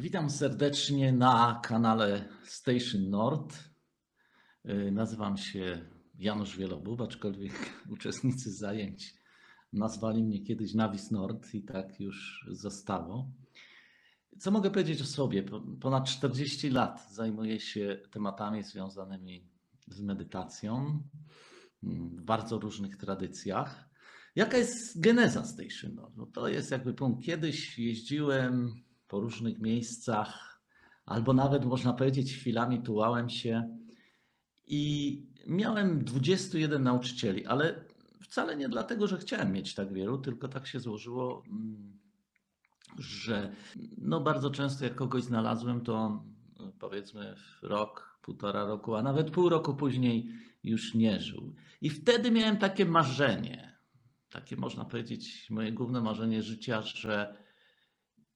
Witam serdecznie na kanale Station Nord. Y, Nazywam się Janusz Wielobub, aczkolwiek uczestnicy zajęć nazwali mnie kiedyś Navis Nord i tak już zostało. Co mogę powiedzieć o sobie? Po- Ponad 40 lat zajmuję się tematami związanymi z medytacją mm, w bardzo różnych tradycjach. Jaka jest geneza Station Nord? No to jest jakby punkt. Kiedyś jeździłem po różnych miejscach, albo nawet można powiedzieć chwilami tułałem się i miałem 21 nauczycieli, ale wcale nie dlatego, że chciałem mieć tak wielu, tylko tak się złożyło, mm, że no bardzo często jak kogoś znalazłem, to on, no, powiedzmy rok, półtora roku, a nawet pół roku później już nie żył. I wtedy miałem takie marzenie, takie można powiedzieć moje główne marzenie życia, że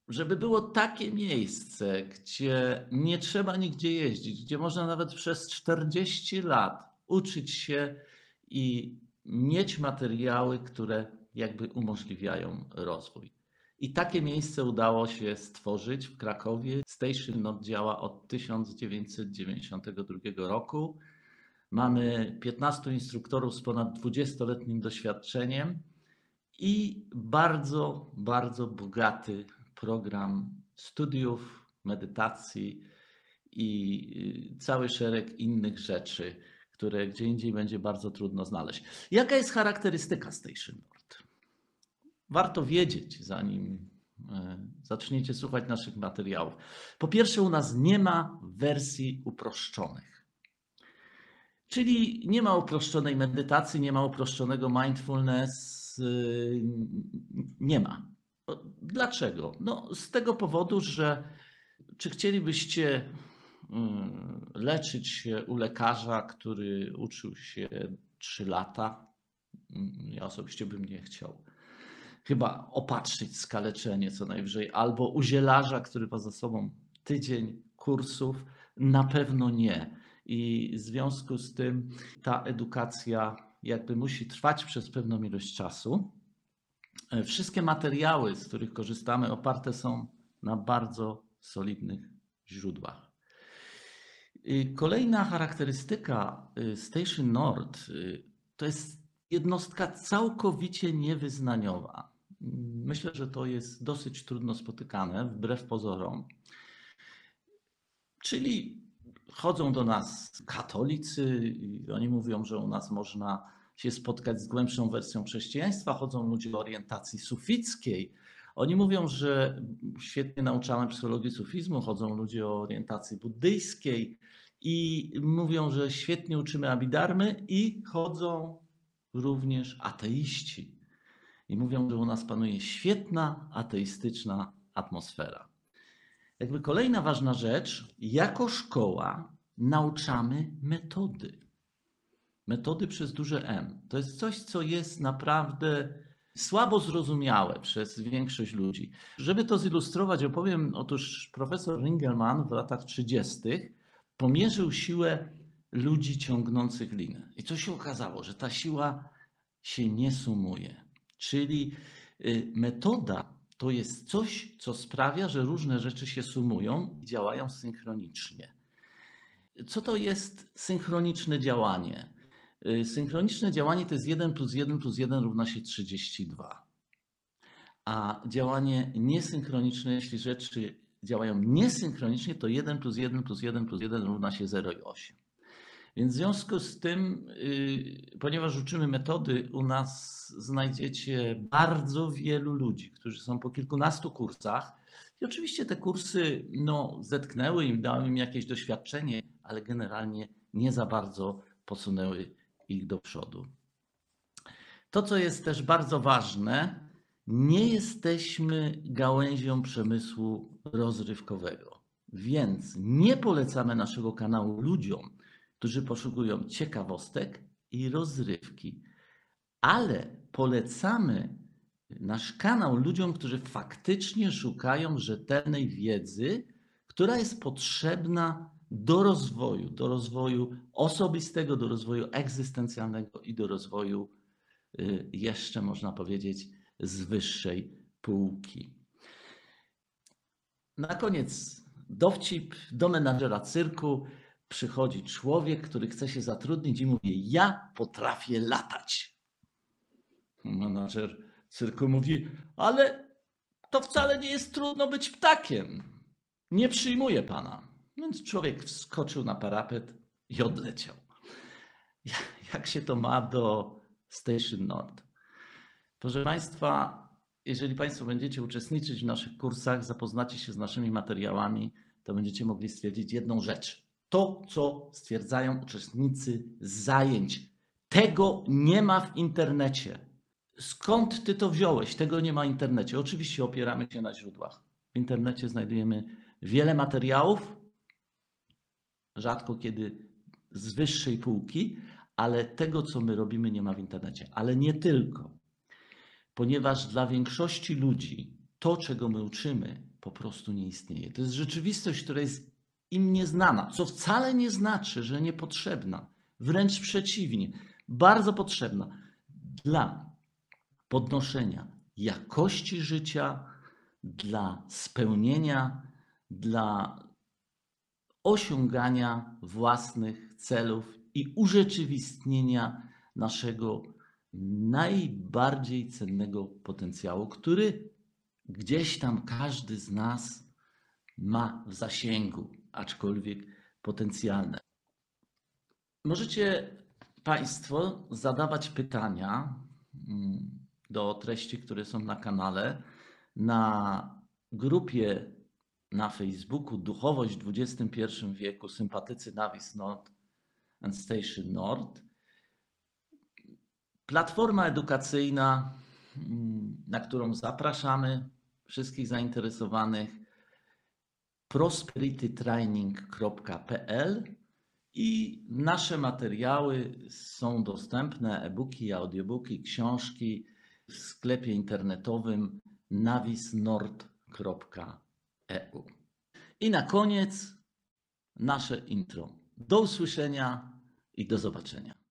żeby było takie miejsce, gdzie nie trzeba nigdzie jeździć, gdzie można nawet przez 40 lat uczyć się i mieć materiały, które jakby umożliwiają rozwój. I takie miejsce udało się stworzyć w Krakowie. Station Nord działa od 1992 roku. Mamy 15 instruktorów z ponad 20-letnim doświadczeniem i bardzo, bardzo bogaty program studiów, medytacji i y, cały szereg innych rzeczy, które gdzie indziej będzie bardzo trudno znaleźć. Jaka jest charakterystyka Station Nord? Warto wiedzieć, zanim e, zaczniecie słuchać naszych materiałów. Po pierwsze, u nas nie ma wersji uproszczonych. Czyli nie ma uproszczonej medytacji, nie ma uproszczonego mindfulness, y, nie ma. Dlaczego? No, z tego powodu, że czy chcielibyście mm, leczyć się u lekarza, który uczył się 3 lata? Mm, Ja osobiście bym nie chciał. Chyba opatrzyć skaleczenie co najwyżej, albo u zielarza, który ma za sobą tydzień kursów, na pewno nie. I w związku z tym ta edukacja jakby musi trwać przez pewną ilość czasu. E, Wszystkie materiały, z których korzystamy, oparte są na bardzo solidnych źródłach. Kolejna charakterystyka y, Station Nord y, to jest jednostka całkowicie niewyznaniowa. Myślę, że to jest dosyć trudno spotykane, wbrew pozorom. Czyli chodzą do nas katolicy i oni mówią, że u nas można się spotkać z głębszą wersją chrześcijaństwa. Chodzą ludzie o orientacji sufickiej. Oni mówią, że świetnie nauczamy psychologii sufizmu. Chodzą ludzie o orientacji buddyjskiej i mówią, że świetnie uczymy abidarmy i chodzą również ateiści. I mówią, że u nas panuje świetna ateistyczna atmosfera. Jakby kolejna ważna rzecz, jako szkoła nauczamy metody. Metody przez duże M. To jest coś, co jest naprawdę słabo zrozumiałe przez większość ludzi. Żeby to zilustrować, opowiem, otóż profesor Ringelmann w latach 30. pomierzył siłę ludzi ciągnących linę. I co się okazało, że ta siła się nie sumuje. Czyli y, metoda to jest coś, co sprawia, że różne rzeczy się sumują i działają synchronicznie. Co to jest synchroniczne działanie? Y, Synchroniczne działanie to jest 1 plus 1 plus 1 równa się 32. A działanie niesynchroniczne, jeśli rzeczy działają niesynchronicznie, to 1 plus 1 plus 1 plus 1 równa się 0,8. Więc w związku z tym, y, ponieważ uczymy metody, u nas znajdziecie bardzo wielu ludzi, którzy są po kilkunastu kursach. I oczywiście te kursy no, zetknęły im, dały im jakieś doświadczenie, ale generalnie nie za bardzo posunęły ich do przodu. To, co jest też bardzo ważne, nie jesteśmy gałęzią przemysłu rozrywkowego, więc nie polecamy naszego kanału ludziom, którzy poszukują ciekawostek i rozrywki, ale polecamy nasz kanał ludziom, którzy faktycznie szukają rzetelnej wiedzy, która jest potrzebna do rozwoju, do rozwoju osobistego, do rozwoju egzystencjalnego i do rozwoju y, jeszcze można powiedzieć z wyższej półki. na koniec dowcip do menadżera cyrku przychodzi człowiek, który chce się zatrudnić i mówi: Ja potrafię latać. Menadżer cyrku mówi: Ale to wcale nie jest trudno być ptakiem. Nie przyjmuję pana. Więc człowiek wskoczył na parapet i odleciał. Jak się to ma do Station Nord? Proszę Państwa, jeżeli Państwo będziecie uczestniczyć w naszych kursach, zapoznacie się z naszymi materiałami, to będziecie mogli stwierdzić jedną rzecz. To, co stwierdzają uczestnicy zajęć, tego nie ma w internecie. Skąd ty to wziąłeś? Tego nie ma w internecie. Oczywiście opieramy się na źródłach. W internecie znajdujemy wiele materiałów, rzadko kiedy z wyższej półki, ale tego, co my robimy, nie ma w internecie. Ale nie tylko, ponieważ dla większości ludzi to, czego my uczymy, po prostu nie istnieje. To jest rzeczywistość, która jest im nieznana, co wcale nie znaczy, że niepotrzebna. Wręcz przeciwnie, bardzo potrzebna dla podnoszenia jakości życia, dla spełnienia, dla osiągania własnych celów i urzeczywistnienia naszego najbardziej cennego potencjału, który gdzieś tam każdy z nas ma w zasięgu, aczkolwiek potencjalne. Możecie Państwo zadawać pytania mm, do treści, które są na kanale, na grupie na Facebooku Duchowość w XXI wieku, sympatycy Navis Nord and Station Nord. Platforma edukacyjna, mm, na którą zapraszamy wszystkich zainteresowanych prosperitytraining.pl i nasze materiały są dostępne, e-booki, audiobooki, książki w sklepie internetowym navisnord.eu. I na koniec nasze intro. Do usłyszenia i do zobaczenia.